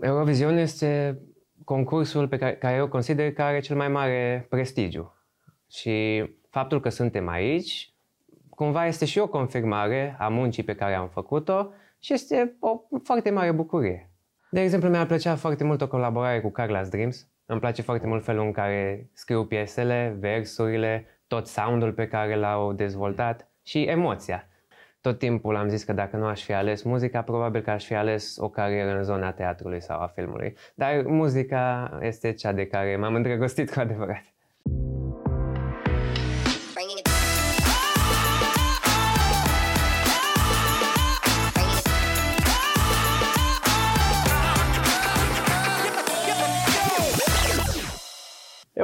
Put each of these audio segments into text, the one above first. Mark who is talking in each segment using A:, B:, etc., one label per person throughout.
A: Eurovision este concursul pe care, care eu consider că are cel mai mare prestigiu. Și faptul că suntem aici, cumva este și o confirmare a muncii pe care am făcut-o și este o foarte mare bucurie. De exemplu, mi-ar plăcea foarte mult o colaborare cu Carla's Dreams. Îmi place foarte mult felul în care scriu piesele, versurile, tot soundul pe care l-au dezvoltat și emoția. Tot timpul am zis că dacă nu aș fi ales muzica, probabil că aș fi ales o carieră în zona teatrului sau a filmului. Dar muzica este cea de care m-am îndrăgostit cu adevărat.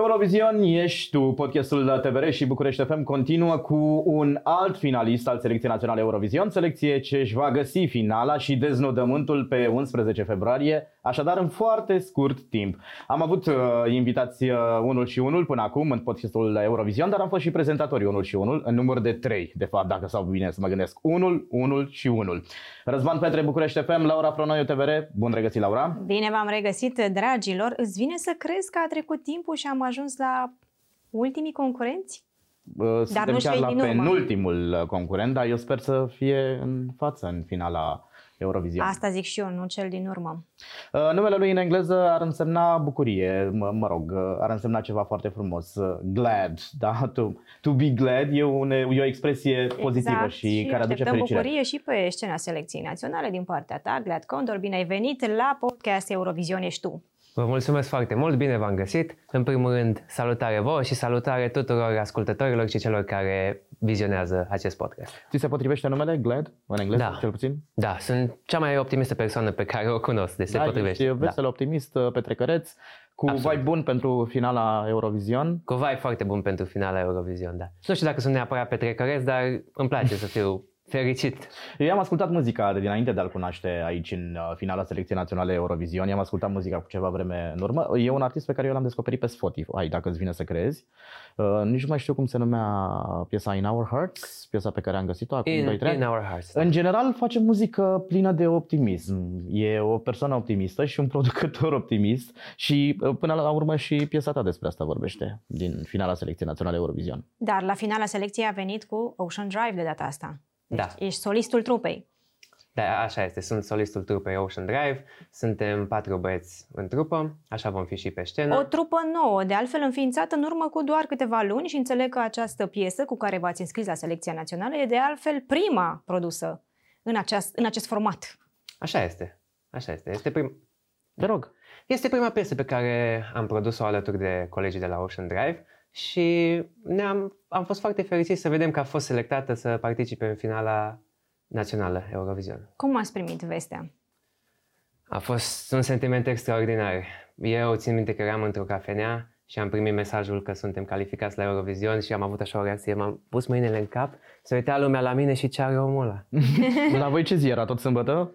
B: Eurovision, ești tu, podcastul TVR și București FM continuă cu un alt finalist al Selecției Naționale Eurovision, selecție ce își va găsi finala și deznodământul pe 11 februarie, așadar în foarte scurt timp. Am avut uh, invitați uh, unul și unul până acum în podcastul Eurovision, dar am fost și prezentatorii unul și unul, în număr de trei, de fapt, dacă sau bine să mă gândesc. Unul, unul și unul. Răzvan Petre, București FM, Laura Pronoiu TVR, bun regăsit, Laura!
C: Bine v-am regăsit, dragilor! Îți vine să crezi că a trecut timpul și am ajuns la ultimii concurenți?
B: Suntem dar nu chiar la penultimul concurent, dar eu sper să fie în față în finala Eurovision.
C: Asta zic și eu, nu cel din urmă.
B: Uh, numele lui în engleză ar însemna bucurie, mă, mă rog, uh, ar însemna ceva foarte frumos. Uh, glad, da? To, to be glad e, une, e o expresie exact. pozitivă și, și care aduce fericire.
C: bucurie și pe scena selecției naționale din partea ta. Glad Condor, bine ai venit la podcast Eurovision ești tu.
A: Vă mulțumesc foarte mult, bine v-am găsit. În primul rând, salutare vouă și salutare tuturor ascultătorilor și celor care vizionează acest podcast.
B: Ți se potrivește numele Glad, în engleză, da. cel puțin?
A: Da, sunt cea mai optimistă persoană pe care o cunosc, deci da, se potrivește.
B: Ești vesel,
A: da.
B: optimist, petrecăreț, cu Absolut. vibe bun pentru finala Eurovision.
A: Cu vibe foarte bun pentru finala Eurovision, da. Nu știu dacă sunt neapărat petrecăreț, dar îmi place să fiu Fericit.
B: Eu am ascultat muzica de dinainte de a-l cunoaște aici în uh, finala selecției naționale Eurovision. I-am ascultat muzica cu ceva vreme în urmă. E un artist pe care eu l-am descoperit pe Spotify, dacă îți vine să crezi. Uh, nici nu mai știu cum se numea piesa In Our Hearts, piesa pe care am găsit-o acum
A: in, 2 In Our Hearts.
B: În general face muzică plină de optimism. E o persoană optimistă și un producător optimist și uh, până la urmă și piesa ta despre asta vorbește din finala selecției naționale Eurovision.
C: Dar la finala selecției a venit cu Ocean Drive de data asta. Deci
A: da.
C: ești solistul trupei.
A: Da, așa este. Sunt solistul trupei Ocean Drive. Suntem patru băieți în trupă. Așa vom fi și pe scenă.
C: O trupă nouă, de altfel înființată în urmă cu doar câteva luni și înțeleg că această piesă cu care v-ați înscris la selecția națională e de altfel prima produsă în acest, în acest format.
A: Așa este. Așa este. Este prim...
B: Te rog.
A: Este prima piesă pe care am produs-o alături de colegii de la Ocean Drive și ne-am, am fost foarte fericiți să vedem că a fost selectată să participe în finala națională Eurovision.
C: Cum ați primit vestea?
A: A fost un sentiment extraordinar. Eu țin minte că eram într-o cafenea și am primit mesajul că suntem calificați la Eurovision și am avut așa o reacție. M-am pus mâinile în cap, se uita lumea la mine și ce are omul ăla.
B: la voi ce zi era? Tot sâmbătă?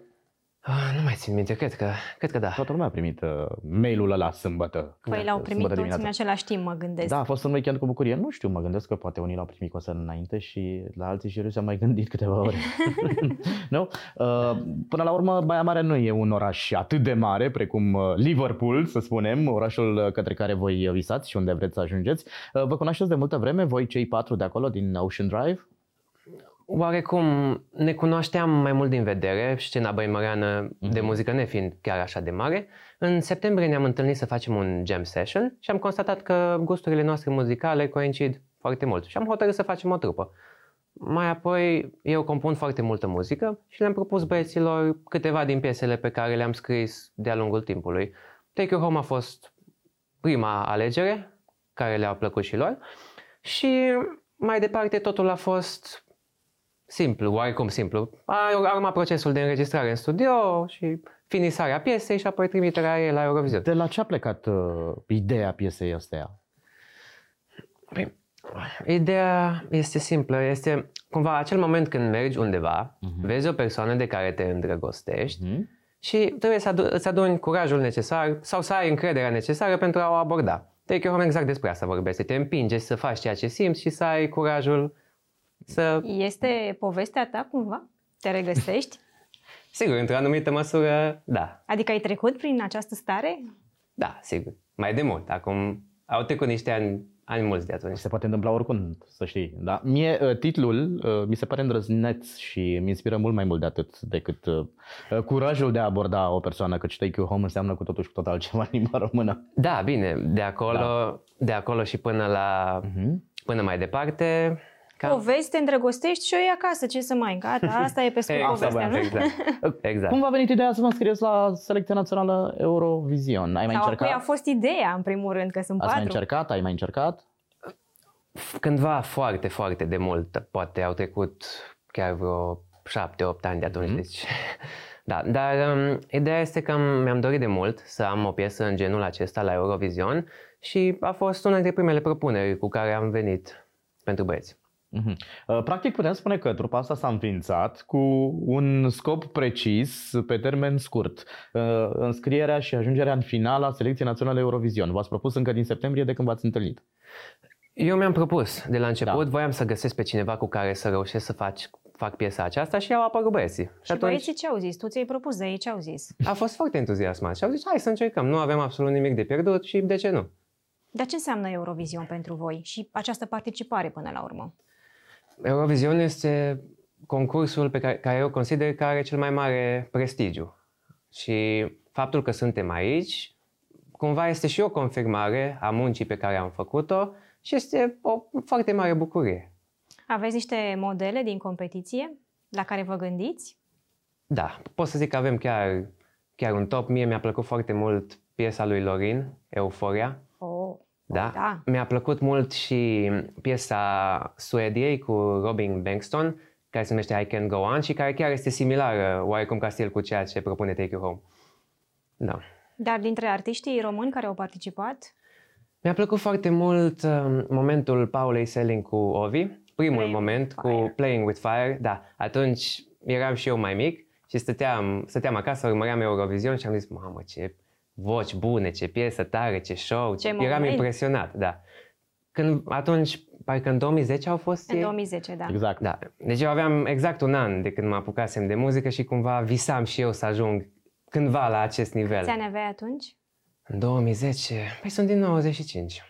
A: Ah, nu mai țin minte, cred că, cred că da.
B: Toată lumea a primit uh, mail-ul ăla sâmbătă.
C: Păi l-au primit toți dimineața. în același timp, mă gândesc.
B: Da, a fost un weekend cu bucurie. Nu știu, mă gândesc că poate unii l-au primit cu o seară înainte și la alții și s-a mai gândit câteva ore. nu? Uh, până la urmă, Baia Mare nu e un oraș atât de mare precum uh, Liverpool, să spunem, orașul uh, către care voi visați și unde vreți să ajungeți. Uh, vă cunoașteți de multă vreme, voi cei patru de acolo, din Ocean Drive?
A: Oarecum ne cunoșteam mai mult din vedere, scena băimăreană mm-hmm. de muzică nefiind chiar așa de mare. În septembrie ne-am întâlnit să facem un jam session și am constatat că gusturile noastre muzicale coincid foarte mult și am hotărât să facem o trupă. Mai apoi eu compun foarte multă muzică și le-am propus băieților câteva din piesele pe care le-am scris de-a lungul timpului. Take You Home a fost prima alegere care le-a plăcut și lor și mai departe totul a fost simplu, oarecum simplu. A urmat procesul de înregistrare în studio și finisarea piesei și apoi trimiterea ei la Eurovision.
B: De la ce a plecat uh, ideea piesei astea?
A: Păi, ideea este simplă, este cumva acel moment când mergi undeva, uh-huh. vezi o persoană de care te îndrăgostești uh-huh. și trebuie să adu- îți aduni curajul necesar sau să ai încrederea necesară pentru a o aborda. Take Home exact despre asta vorbește. Te împinge să faci ceea ce simți și să ai curajul să...
C: Este povestea ta cumva? Te regăsești?
A: Sigur, într-o anumită măsură, da.
C: Adică ai trecut prin această stare?
A: Da, sigur. Mai de mult. Acum au trecut niște ani, ani mulți de atunci.
B: Se poate întâmpla oricum, să știi. Da? Mie uh, titlul uh, mi se pare îndrăzneț și mi inspiră mult mai mult de atât decât uh, curajul de a aborda o persoană, căci Take You Home înseamnă cu totul și cu totul altceva în limba română.
A: Da, bine, de acolo, da. de acolo și până la uh-huh. până mai departe,
C: Cam... Povesti, te îndrăgostești și o iei acasă, ce să mai, gata, asta e pe scurt exact, povestea, nu?
A: Exact, exact.
B: Cum v-a venit ideea să vă înscrieți la Selecția Națională Eurovision? Ai mai
C: Sau
B: încercat?
C: a fost ideea, în primul rând, că sunt
B: Ați
C: patru.
B: mai încercat? Ai mai încercat?
A: Cândva foarte, foarte de mult, poate au trecut chiar vreo șapte, opt ani de atunci, mm-hmm. deci... Da, dar um, ideea este că mi-am dorit de mult să am o piesă în genul acesta la Eurovision și a fost una dintre primele propuneri cu care am venit pentru băieți.
B: Mm-hmm. Practic putem spune că trupa asta s-a înființat cu un scop precis pe termen scurt. Uh, înscrierea și ajungerea în finala a Selecției Naționale Eurovision. V-ați propus încă din septembrie de când v-ați întâlnit.
A: Eu mi-am propus de la început, da. voiam să găsesc pe cineva cu care să reușesc să fac, fac piesa aceasta și au apărut băieții. Și,
C: și atunci... băieții ce au zis? Tu ți-ai propus, de ei ce au zis?
A: A fost foarte entuziasmat și au zis, hai să încercăm, nu avem absolut nimic de pierdut și de ce nu?
C: Dar ce înseamnă Eurovision pentru voi și această participare până la urmă?
A: Eurovision este concursul pe care, care eu consider că are cel mai mare prestigiu. Și faptul că suntem aici, cumva este și o confirmare a muncii pe care am făcut-o și este o foarte mare bucurie.
C: Aveți niște modele din competiție la care vă gândiți?
A: Da, pot să zic că avem chiar, chiar un top. Mie mi-a plăcut foarte mult piesa lui Lorin, Euforia.
C: Oh.
A: Da? da. Mi-a plăcut mult și piesa Suediei cu Robin Bankston, care se numește I Can Go On și care chiar este similară oarecum ca stil cu ceea ce propune Take You Home. Da.
C: Dar dintre artiștii români care au participat?
A: Mi-a plăcut foarte mult uh, momentul Paulei Selling cu Ovi, primul Playing moment cu Playing with Fire. Da, atunci eram și eu mai mic și stăteam, stăteam acasă, urmăream Eurovision și am zis, mamă, ce voci bune, ce piesă tare, ce show.
C: Ce
A: Eram
C: moment.
A: impresionat, da. Când, atunci, parcă în 2010 au fost
C: În
A: ei?
C: 2010, da.
B: Exact.
A: Da. Deci eu aveam exact un an de când mă apucasem de muzică și cumva visam și eu să ajung cândva la acest nivel.
C: Câți ani aveai atunci?
A: În 2010, păi sunt din 95.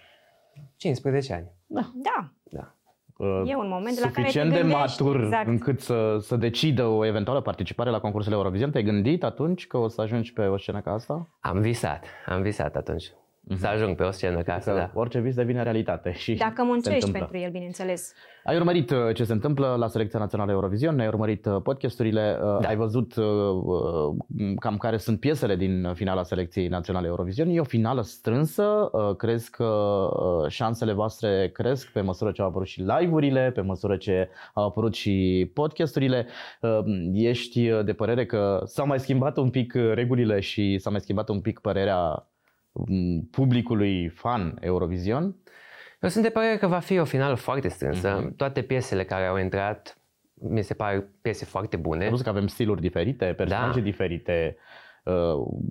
A: 15 ani.
C: Da.
A: Da.
B: Uh,
C: E un moment la care te
B: suficient de
C: gândești,
B: matur
C: exact.
B: încât să, să decidă o eventuală participare la concursul Eurovision. Te-ai gândit atunci că o să ajungi pe o scenă ca asta?
A: Am visat, am visat atunci. Să ajung pe o scenă ca asta,
B: Că
A: da.
B: orice vis devine realitate. Și
C: Dacă
B: se
C: muncești
B: întâmplă.
C: pentru el, bineînțeles.
B: Ai urmărit uh, ce se întâmplă la Selecția Națională Eurovision, ai urmărit uh, podcasturile, uh,
A: Da.
B: ai văzut uh, uh, cam care sunt piesele din finala Selecției Naționale Eurovision. E o finală strânsă, uh, crezi că uh, șansele voastre cresc pe măsură ce au apărut și live-urile, pe măsură ce au apărut și podcasturile. Uh, Ești de părere că s-au mai schimbat un pic uh, regulile și s-a mai schimbat un pic părerea um, publicului fan Eurovision?
A: Eu sunt de părere că va fi o finală foarte strânsă.
B: Mhm.
A: Toate piesele care au intrat mi se par piese foarte bune.
B: Am văzut că avem stiluri diferite, personaje
A: Da.
B: diferite, uh,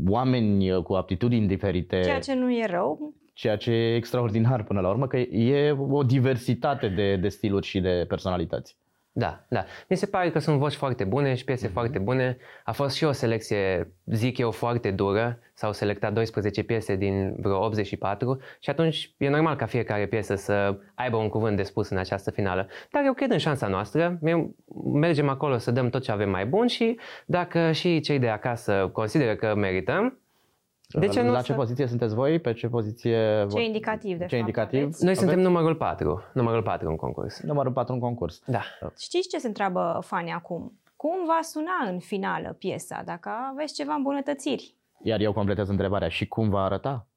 B: oameni cu aptitudini diferite,
C: Ceea ce nu e rău.
B: ceea ce e extraordinar până la urmă, că e o diversitate de, de stiluri și de personalități.
A: Da, da. Mi se pare că sunt voci foarte bune și piese foarte bune. A fost și o selecție, zic eu, foarte dură. S-au selectat 12 piese din vreo 84 și atunci e normal ca fiecare piesă să aibă un cuvânt de spus în această finală. Dar eu cred în șansa noastră. Eu- Mergem acolo să dăm tot ce avem mai bun și dacă și cei de acasă consideră că merităm, de ce nu
B: la
A: să-
B: ce poziție sunteți voi? Pe ce poziție?
C: Ce indicativ, de
B: ce
C: fapt,
B: indicativ?
C: aveți?
A: Noi
B: aveți?
A: suntem numărul 4, numărul 4 în concurs.
B: numărul 4 în concurs.
A: Da.
C: Știți ce se întreabă fanii acum? Cum va suna în finală piesa, dacă aveți ceva îmbunătățiri?
B: Iar eu completez întrebarea. Și cum va arăta?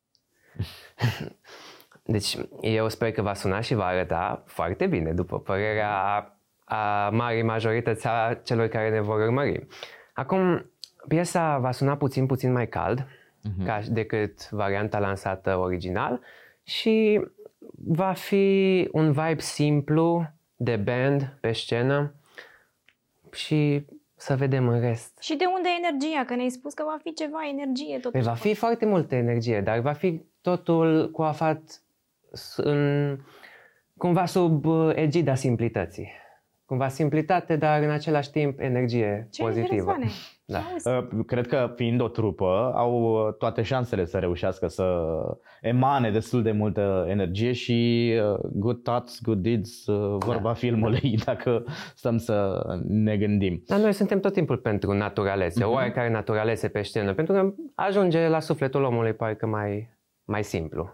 A: Deci eu sper că va suna și va arăta foarte bine, după părerea a marii majorități a celor care ne vor urmări. Acum, piesa va suna puțin, puțin mai cald
B: Mhm.
A: ca decât varianta lansată original și va fi un vibe simplu de band pe scenă și să vedem în rest.
C: Și de unde energia? Că ne-ai spus că va fi ceva energie
A: Păi
C: totuși.
A: va fi foarte multă energie, dar va fi totul coafat s- în, cumva sub uh, egida simplității. Cumva simplitate, dar în același timp energie
C: Ce
A: pozitivă.
C: interesante.
A: Da.
B: Uh, Cred că fiind o trupă, au uh, toate șansele să reușească să emane destul de multă energie și uh, good thoughts, good deeds, uh, vorba
A: Da.
B: filmului, dacă stăm să ne gândim.
A: Dar noi suntem tot timpul pentru naturalețe,
B: Mhm.
A: oarecare naturalețe pe scenă, pentru că ajunge la sufletul omului parcă mai, mai simplu.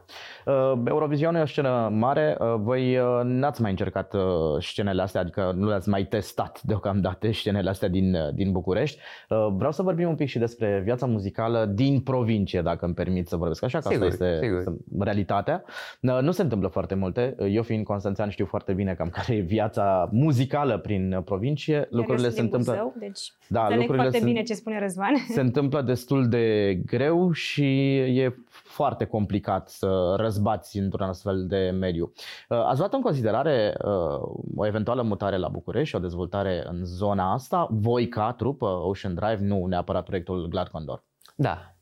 B: Uh, Eurovision e o scenă mare, uh, voi uh, n-ați mai încercat uh, scenele astea, adică nu le-ați mai testat deocamdată scenele astea din, uh, din București. Uh, Vreau să vorbim un pic și despre viața muzicală din provincie, dacă îmi permit să vorbesc așa, că
A: Sigur,
B: asta este
A: sigur.
B: realitatea. Uh, Nu se întâmplă foarte multe, eu fiind constanțean știu foarte bine cam care e viața muzicală prin uh, provincie, lucrurile
C: Eu
B: se
C: sunt din
B: întâmplă...
C: Buzău, deci
B: Da,
C: înțeleg
B: lucrurile
C: foarte
B: sunt-
C: bine ce spune Răzvan.
B: se întâmplă destul de greu și e foarte complicat să răzbați într-un astfel de mediu. Uh, Ați luat în considerare uh, o eventuală mutare la București și o dezvoltare în zona asta? Voi ca trupă Ocean Drive, nu neapărat proiectul Glad Condor.
A: Da,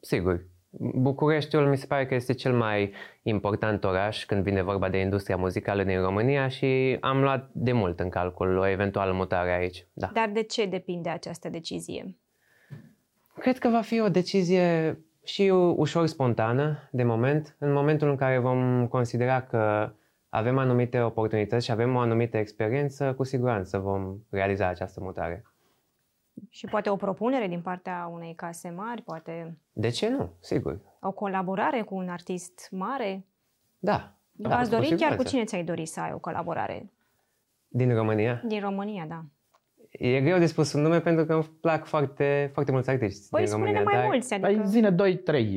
A: sigur. Bucureștiul mi se pare că este cel mai important oraș când vine vorba de industria muzicală din România și am luat de mult în calcul o eventuală mutare aici. Da.
C: Dar de ce depinde această decizie?
A: Cred că va fi o decizie și u- ușor spontană de moment, în momentul în care vom considera că avem anumite oportunități și avem o anumită experiență, cu siguranță vom realiza această mutare.
C: Și poate o propunere din partea unei case mari, poate
A: De ce nu? Sigur.
C: o colaborare cu un artist mare?
A: Da. da
C: Ați
A: cu
C: dorit chiar cu
A: siguranță.
C: cine ți-ai dori să ai o colaborare?
A: Din România?
C: Din România, da.
A: E greu de spus un nume pentru că îmi plac foarte, foarte mulți artiști
C: Păi
A: din
C: spune-ne
A: România.
C: mai
A: dar,
C: mulți,
B: Păi
C: adică...
B: zine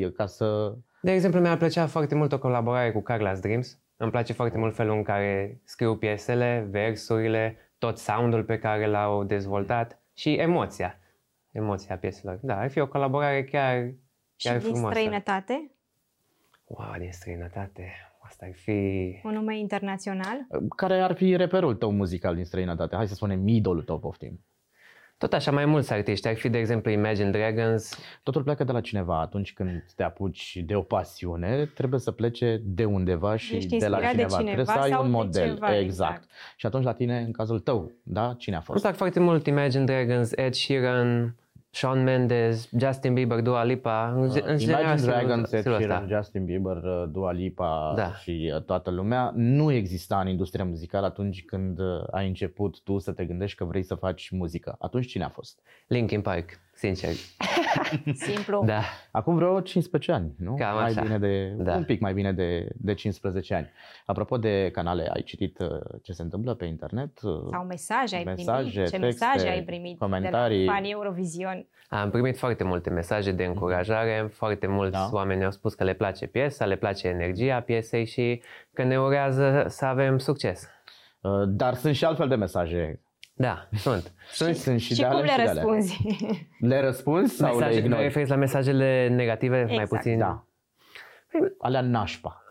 B: 2-3 ca să...
A: De exemplu, mi-ar plăcea foarte mult o colaborare cu Carla's Dreams. Îmi place foarte mult felul în care scriu piesele, versurile, tot soundul pe care l-au dezvoltat și emoția. Emoția pieselor. Da, ar fi o colaborare chiar,
C: Și
A: chiar
C: din
A: frumoasă.
C: străinătate?
A: Wow, din străinătate. Asta ar fi...
C: Un nume internațional?
B: Care ar fi reperul tău muzical din străinătate? Hai să spunem idolul tău, poftim.
A: Tot așa, mai mulți artiști. Ar fi, de exemplu, Imagine Dragons.
B: Totul pleacă de la cineva. Atunci când te apuci de o pasiune, trebuie să plece de undeva și
C: Ești
B: de la
C: inspirat de
B: cineva.
C: cineva
B: trebuie să ai
C: sau
B: un
C: de
B: model.
C: ceva,
B: exact.
C: exact.
B: Și atunci la tine, în cazul tău, da? Cine a
A: Îmi
B: fost?
A: plac foarte mult Imagine Dragons, Ed Sheeran, Shawn Mendes, Justin Bieber, Dua Lipa. În, ge- în general,
B: Imagine
A: stilul-
B: Dragons, Ed
A: stilul ăsta.
B: Sheeran, Justin Bieber, uh, Dua Lipa
A: Da.
B: și uh, toată lumea nu exista în industria muzicală atunci când uh, ai început tu să te gândești că vrei să faci muzică. Atunci cine a fost?
A: Linkin Park, sincer.
C: Simplu.
A: Da.
B: Acum vreo 15 ani, nu?
A: Cam
B: mai
A: așa.
B: bine de,
A: Da.
B: Un pic mai bine de, de 15 ani. Apropo de canale, ai citit uh, ce se întâmplă pe internet? Uh,
C: Sau mesaje ai
B: Mesaje,
C: primit? Ce
B: texte,
C: mesaje ai primit
B: comentarii.
C: de la fanii Eurovision?
A: Am primit foarte multe mesaje de încurajare, foarte mulți
B: Da.
A: oameni au spus că le place piesa, le place energia piesei și că ne urează să avem succes.
B: Uh, Dar sunt și altfel de mesaje.
A: Da, sunt. Sunt
B: Sunt și,
C: Și
B: de
C: cum
B: alea
C: le
B: și de alea.
C: răspunzi?
B: Le răspunzi sau le
A: mesaje, vă
B: ignori?
A: referiți la mesajele negative mai
C: Exact.
A: puțin?
B: Da. Alea nașpa.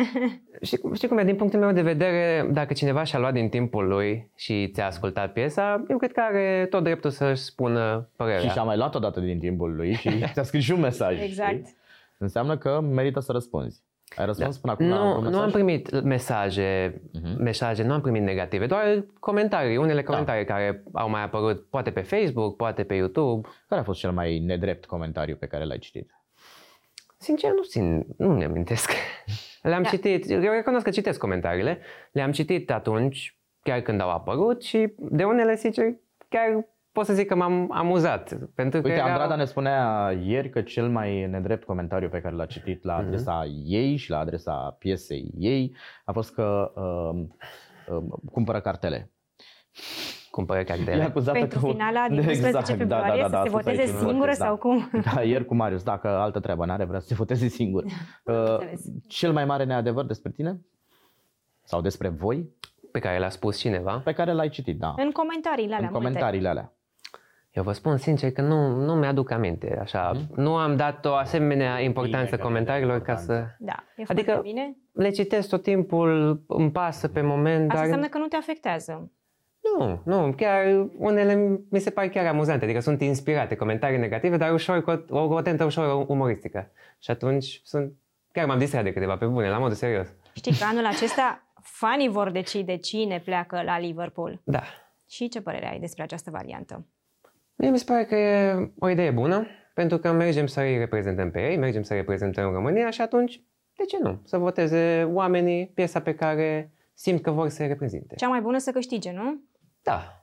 A: Și știi cum e, din punctul meu de vedere, dacă cineva și-a luat din timpul lui și ți-a ascultat piesa, eu cred că are tot dreptul să-și spună părerea.
B: Și și-a mai luat odată din timpul lui și ți-a scris și un mesaj.
C: Exact.
B: știi? Înseamnă că merită să răspunzi. Ai răspuns până acum la
A: Nu,
B: un
A: nu
B: mesaj?
A: am primit mesaje,
B: Mhm.
A: mesaje, nu am primit negative, doar comentarii,
B: Da.
A: unele comentarii care au mai apărut poate pe Facebook, poate pe YouTube.
B: Care a fost cel mai nedrept comentariu pe care l-ai citit?
A: Sincer, nu țin, nu ne amintesc. Le-am
C: Da.
A: citit, eu recunosc că citesc comentariile, le-am citit atunci, chiar când au apărut și de unele, sincer, chiar pot să zic că m-am amuzat. Pentru că
B: Uite,
A: erau-
B: Andrada ne spunea ieri că cel mai nedrept comentariu pe care l-a citit la adresa ei și la adresa piesei ei a fost că uh, uh, cumpără cartele.
A: Cumpără
B: E
A: cartele.
B: acuzată
C: Pentru
B: că...
C: finala din 11
B: Exact,
C: februarie să se
B: a spus
C: voteze
B: aici un
C: singură
B: podcast,
C: sau cum?
B: Da, ieri cu Marius, dacă altă treabă n-are, vrea să se voteze singur. Uh,
C: înțeles.
B: cel mai mare neadevăr despre tine? Sau despre voi?
A: Pe care l-a spus cineva.
B: Pe care l-ai citit, da.
C: În comentariile alea
B: în
C: multe.
B: comentariile alea.
A: Eu vă spun sincer că nu, nu mi-aduc aminte. Așa, nu am dat o asemenea importanță
B: Mhm. că
A: comentariilor ca
B: importanță.
A: să...
C: Da, e
A: Adică-
C: foarte bine.
A: Le citesc tot timpul, îmi pasă pe moment,
C: Asta
A: dar...
C: înseamnă că nu te afectează.
A: Nu, nu, chiar unele mi se par chiar amuzante, adică sunt inspirate, comentarii negative, dar ușor, cu o, o, o tentă ușor umoristică. Și atunci sunt, chiar m-am distrat de câteva pe bune, la modul serios.
C: Știi că anul acesta fanii vor decide cine pleacă la Liverpool.
A: Da.
C: Și ce părere ai despre această variantă?
A: Mie mi se pare că e o idee bună, pentru că mergem să îi reprezentăm pe ei, mergem să reprezentăm România și atunci, de ce nu? Să voteze oamenii piesa pe care simt că vor să reprezinte.
C: Cea mai bună să câștige, nu?
A: Da, da.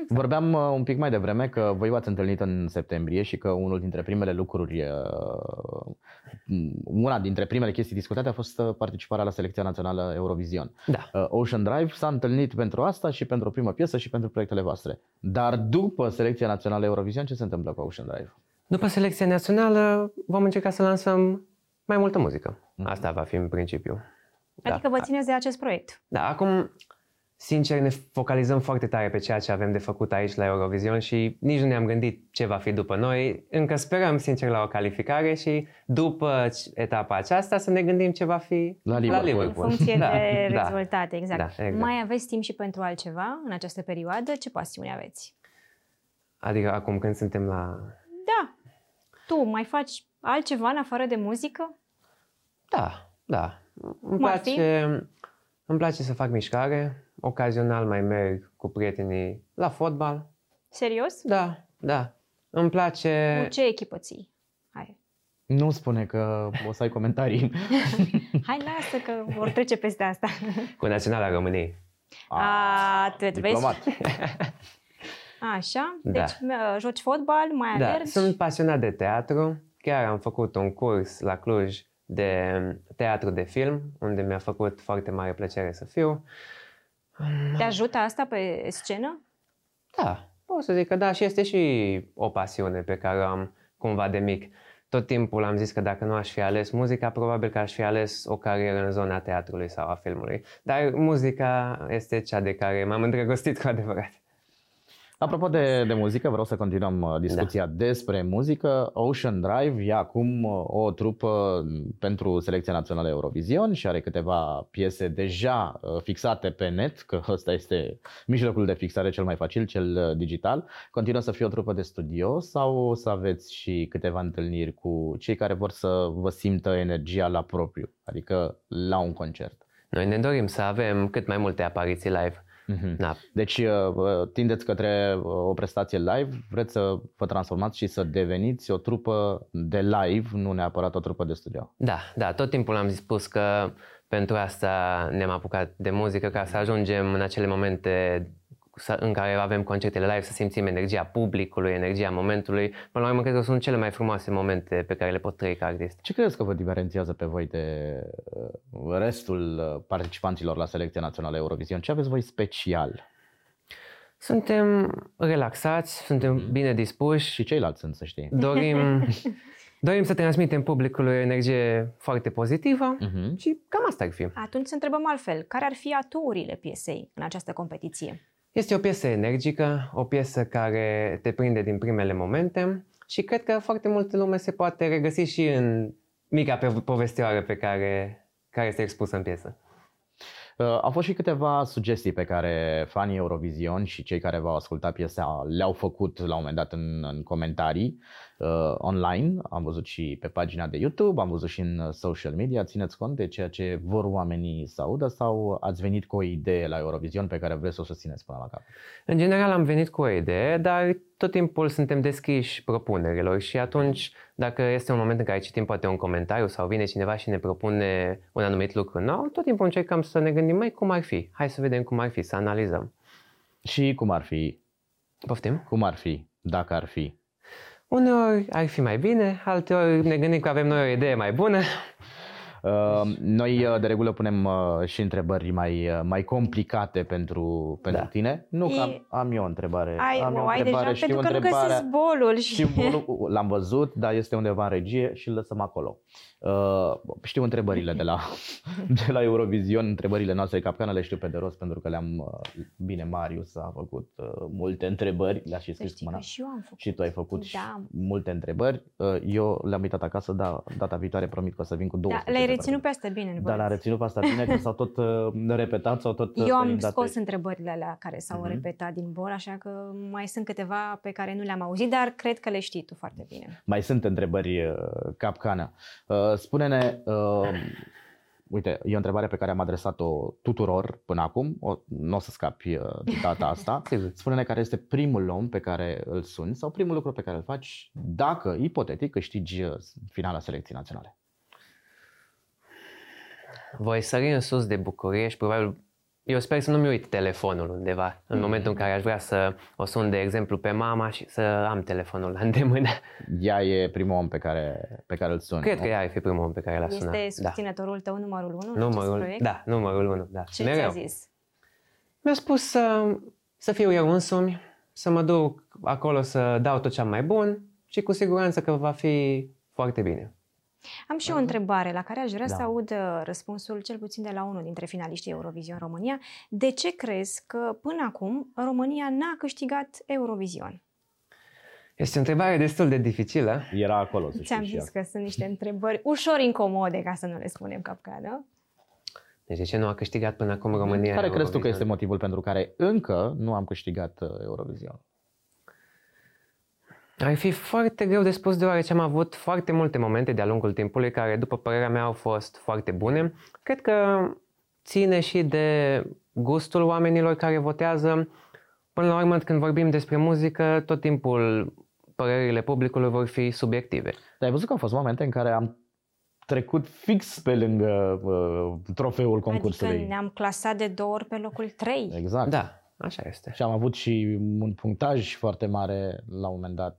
B: Exact. Vorbeam uh, un pic mai devreme că voi v-ați întâlnit în septembrie și că unul dintre primele lucruri, uh, una dintre primele chestii discutate a fost uh, participarea la selecția națională Eurovision.
A: Da.
B: Ocean Drive s-a întâlnit pentru asta și pentru o primă piesă și pentru proiectele voastre. Dar după selecția națională Eurovision, ce se întâmplă cu Ocean Drive?
A: După selecția națională vom încerca să lansăm mai multă muzică. Mhm. Asta va fi în principiu.
C: Adică da. vă țineți de acest proiect.
A: Da, acum sincer, ne focalizăm foarte tare pe ceea ce avem de făcut aici la Eurovision și nici nu ne-am gândit ce va fi după noi. Încă sperăm, sincer, la o calificare și după etapa aceasta să ne gândim ce va fi
B: la Liverpool. La
C: Liverpool. În funcție da, de da. rezultate, exact. Da, exact. Mai aveți timp și pentru altceva în această perioadă? Ce pasiune aveți?
A: Adică acum când suntem la...
C: Da. Tu mai faci altceva în afară de muzică?
A: Da, da. Îmi place, îmi place să fac mișcare, ocazional mai merg cu prietenii la fotbal.
C: Serios?
A: Da, da. Îmi place...
C: Cu ce echipă ții? Hai.
B: Nu spune că o să ai comentarii.
C: Hai, lasă că vor trece peste asta.
A: Cu Naționala României.
C: A, atât, vezi? Așa, da. deci da. joci fotbal, mai
A: da.
C: alergi?
A: Sunt pasionat de teatru. Chiar am făcut un curs la Cluj de teatru de film, unde mi-a făcut foarte mare plăcere să fiu.
C: Te ajută asta pe scenă?
A: Da, pot să zic că da și este și o pasiune pe care o am cumva de mic. Tot timpul am zis că dacă nu aș fi ales muzica, probabil că aș fi ales o carieră în zona teatrului sau a filmului. Dar muzica este cea de care m-am îndrăgostit cu adevărat.
B: Apropo de, de muzică, vreau să continuăm uh, discuția da. despre muzică. Ocean Drive e acum uh, o trupă pentru Selecția Națională Eurovision și are câteva piese deja uh, fixate pe net, că ăsta este mijlocul de fixare cel mai facil, cel digital. Continuă să fie o trupă de studio sau o să aveți și câteva întâlniri cu cei care vor să vă simtă energia la propriu, adică la un concert?
A: Noi ne dorim să avem cât mai multe apariții live
B: Mm-hmm. Da. Deci uh, tindeți către uh, o prestație live, vreți să vă transformați și să deveniți o trupă de live, nu neapărat o trupă de studio.
A: Da, da, tot timpul am spus că pentru asta ne-am apucat de muzică, ca să ajungem în acele momente în care avem concertele live, să simțim energia publicului, energia momentului. Până la urmă, cred că sunt cele mai frumoase momente pe care le pot trăi ca artist.
B: Ce credeți că vă diferențiază pe voi de uh, restul uh, participanților la Selecția Națională Eurovision? Ce aveți voi special?
A: Suntem relaxați, suntem mm. bine dispuși.
B: Și ceilalți sunt, să știi.
A: Dorim, dorim să transmitem publicului o energie foarte pozitivă mm-hmm. și cam asta ar fi.
C: Atunci să întrebăm altfel. Care ar fi aturile piesei în această competiție?
A: Este o piesă energică, o piesă care te prinde din primele momente și cred că foarte multă lume se poate regăsi și în mica povestioară pe care, care este expusă în piesă.
B: Uh, au fost și câteva sugestii pe care fanii Eurovision și cei care v-au ascultat piesa le-au făcut la un moment dat în, în comentarii uh, online, am văzut și pe pagina de YouTube, am văzut și în uh, social media. Țineți cont de ceea ce vor oamenii să audă sau ați venit cu o idee la Eurovision pe care vreți să o susțineți până la cap?
A: În general am venit cu o idee, dar tot timpul suntem deschiși propunerilor și atunci dacă este un moment în care citim poate un comentariu sau vine cineva și ne propune un anumit lucru nou, tot timpul încercăm să ne gândim, mai cum ar fi? Hai să vedem cum ar fi, să analizăm.
B: Și cum ar fi?
A: Poftim?
B: Cum ar fi, dacă ar fi?
A: Uneori ar fi mai bine, alteori ne gândim că avem noi o idee mai bună.
B: Uh, noi uh, de regulă punem uh, și întrebări mai, mai complicate pentru, pentru da. tine. Nu că am, am eu o întrebare.
C: Ai,
B: am
C: eu o întrebare, deja, știu pentru că nu bolul. Și...
B: bolul l-am văzut, dar este undeva în regie și îl lăsăm acolo. Uh, știu întrebările de la, de la Eurovision, întrebările noastre capcane le știu pe de rost pentru că le-am, uh, bine, Marius a făcut uh, multe întrebări, le-a și scris mâna.
C: Și, eu am făcut.
B: și tu ai făcut da. multe întrebări. Uh, eu le-am uitat acasă, dar data viitoare promit că o să vin cu două.
C: Da, le-ai reținut pe asta bine.
B: Da, le-am reținut pe asta bine, că s-au tot uh, repetat, s-au tot
C: Eu am scos întrebările alea care s-au uh-huh. repetat din bol, așa că mai sunt câteva pe care nu le-am auzit, dar cred că le știi tu foarte bine.
B: Mai sunt întrebări uh, capcană. Uh, spune-ne, uh, Uite, e o întrebare pe care am adresat-o tuturor până acum, o, nu o să scapi uh, de data asta.
A: Sigur.
B: Spune-ne care este primul om pe care îl suni sau primul lucru pe care îl faci dacă, ipotetic, câștigi uh, finala selecției naționale.
A: Voi sări în sus de bucurie și probabil eu sper să nu-mi uit telefonul undeva în momentul în care aș vrea să o sun, de exemplu, pe mama și să am telefonul la îndemână.
B: Ea e primul om pe care, pe care îl suni.
A: Cred
B: nu?
A: că ea ar fi primul om pe care l-a sunat.
C: Este susținătorul tău numărul 1 în acest
A: Numărul,
C: proiect?
A: da, numărul 1, da.
C: Ce
A: Mereu.
C: ți-a zis?
A: Mi-a spus să, să fiu eu însumi, să mă duc acolo să dau tot ce am mai bun și cu siguranță că va fi foarte bine.
C: Am și eu o întrebare la care aș vrea
B: Da.
C: să aud uh, răspunsul cel puțin de la unul dintre finaliștii Eurovision România. De ce crezi că până acum România n-a câștigat Eurovision?
A: Este o întrebare destul de dificilă.
B: Era acolo, să
C: Ți-am
B: știi și
C: zis
B: ea.
C: că sunt niște întrebări ușor incomode, ca să nu le spunem capcană.
A: Deci de ce nu a câștigat până acum România?
B: Care crezi tu că
A: Eurovision?
B: este motivul pentru care încă nu am câștigat uh, Eurovision?
A: Ar fi foarte greu de spus deoarece am avut foarte multe momente de-a lungul timpului care, după părerea mea, au fost foarte bune. Cred că ține și de gustul oamenilor care votează. Până la urmă, când vorbim despre muzică, tot timpul părerile publicului vor fi subiective.
B: Dar ai văzut că au fost momente în care am trecut fix pe lângă uh, trofeul concursului.
C: Adică ne-am clasat de două ori pe locul 3.
B: Exact.
A: Da, așa este.
B: Și am avut și un punctaj foarte mare la un moment dat.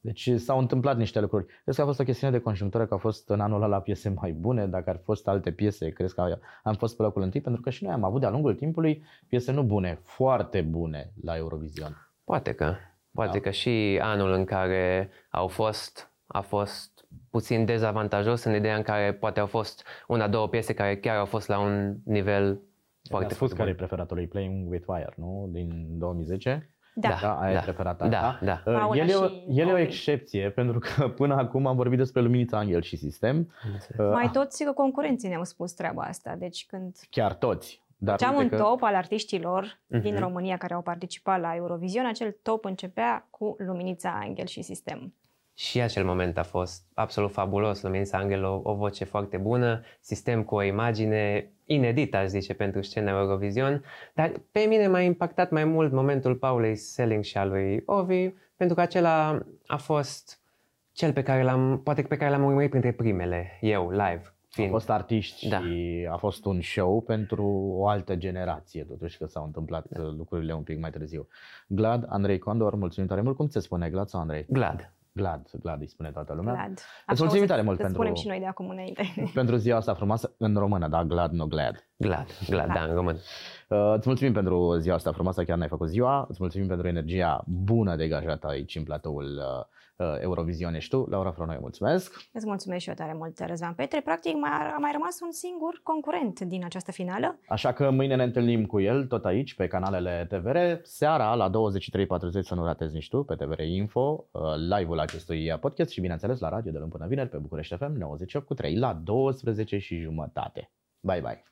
B: Deci s-au întâmplat niște lucruri. Crezi că a fost o chestiune de conjunctură, că a fost în anul ăla piese mai bune, dacă ar fi fost alte piese, crezi că am fost pe locul întâi? Pentru că și noi am avut de-a lungul timpului piese nu bune, foarte bune la Eurovision.
A: Poate că. Poate
B: Da.
A: că și anul în care au fost, a fost puțin dezavantajos în ideea în care poate au fost una, două piese care chiar au fost la un nivel
B: Foarte
A: foarte,
B: spus
A: foarte
B: care e
A: bun.
B: preferatul lui Playing with Fire, nu? Din 2010.
C: Da.
B: Da, aia
A: da,
B: e preferata
A: da,
B: ta.
A: da.
B: Uh,
C: Paula
B: El e, o,
C: și
B: el e o
C: Ovi.
B: excepție, pentru că până acum am vorbit despre Luminița Angel și Sistem. Uh,
C: Mai toți că concurenții ne-au spus treaba asta. Deci când
B: Chiar toți. Dar
C: făceam un
B: uite că-
C: top al artiștilor din
A: Mhm.
C: România care au participat la Eurovision, acel top începea cu Luminița Angel și Sistem.
A: Și acel moment a fost absolut fabulos. Luminița Angel, o, o voce foarte bună, sistem cu o imagine inedită, aș zice, pentru scena Eurovision. Dar pe mine m-a impactat mai mult momentul Paulei Selling și al lui Ovi, pentru că acela a fost cel pe care l-am, poate pe care l-am urmărit printre primele, eu, live.
B: Au
A: Fiind.
B: fost artiști
A: Da.
B: și a fost un show pentru o altă generație, totuși că s-au întâmplat da. lucrurile un pic mai târziu. Glad, Andrei Condor, mulțumim tare mult. Cum ți se spune Glad sau Andrei?
A: Glad.
B: Glad, Glad îi spune toată lumea.
C: Glad.
B: Îți mulțumim tare mult
C: îți
B: pentru-
C: spunem și noi de acum înainte.
B: Pentru ziua asta frumoasă în română, da, Glad, nu Glad.
A: Glad, glad, da, în român.
B: Uh, îți mulțumim pentru ziua asta frumoasă, chiar ne-ai făcut ziua. Îți mulțumim pentru energia bună degajată aici în platoul uh, uh, Eurovision. Ești tu, Laura Fronoiu, mulțumesc.
C: Îți mulțumesc și eu tare mult, Răzvan Petre. Practic mai a, a mai rămas un singur concurent din această finală.
B: Așa că mâine ne întâlnim cu el tot aici pe canalele TVR. Seara la 23.40 să nu ratezi nici tu pe TVR Info uh, live-ul acestui podcast și bineînțeles la radio de luni până vineri pe București FM 98 cu 3 la 12 și jumătate. Bye bye!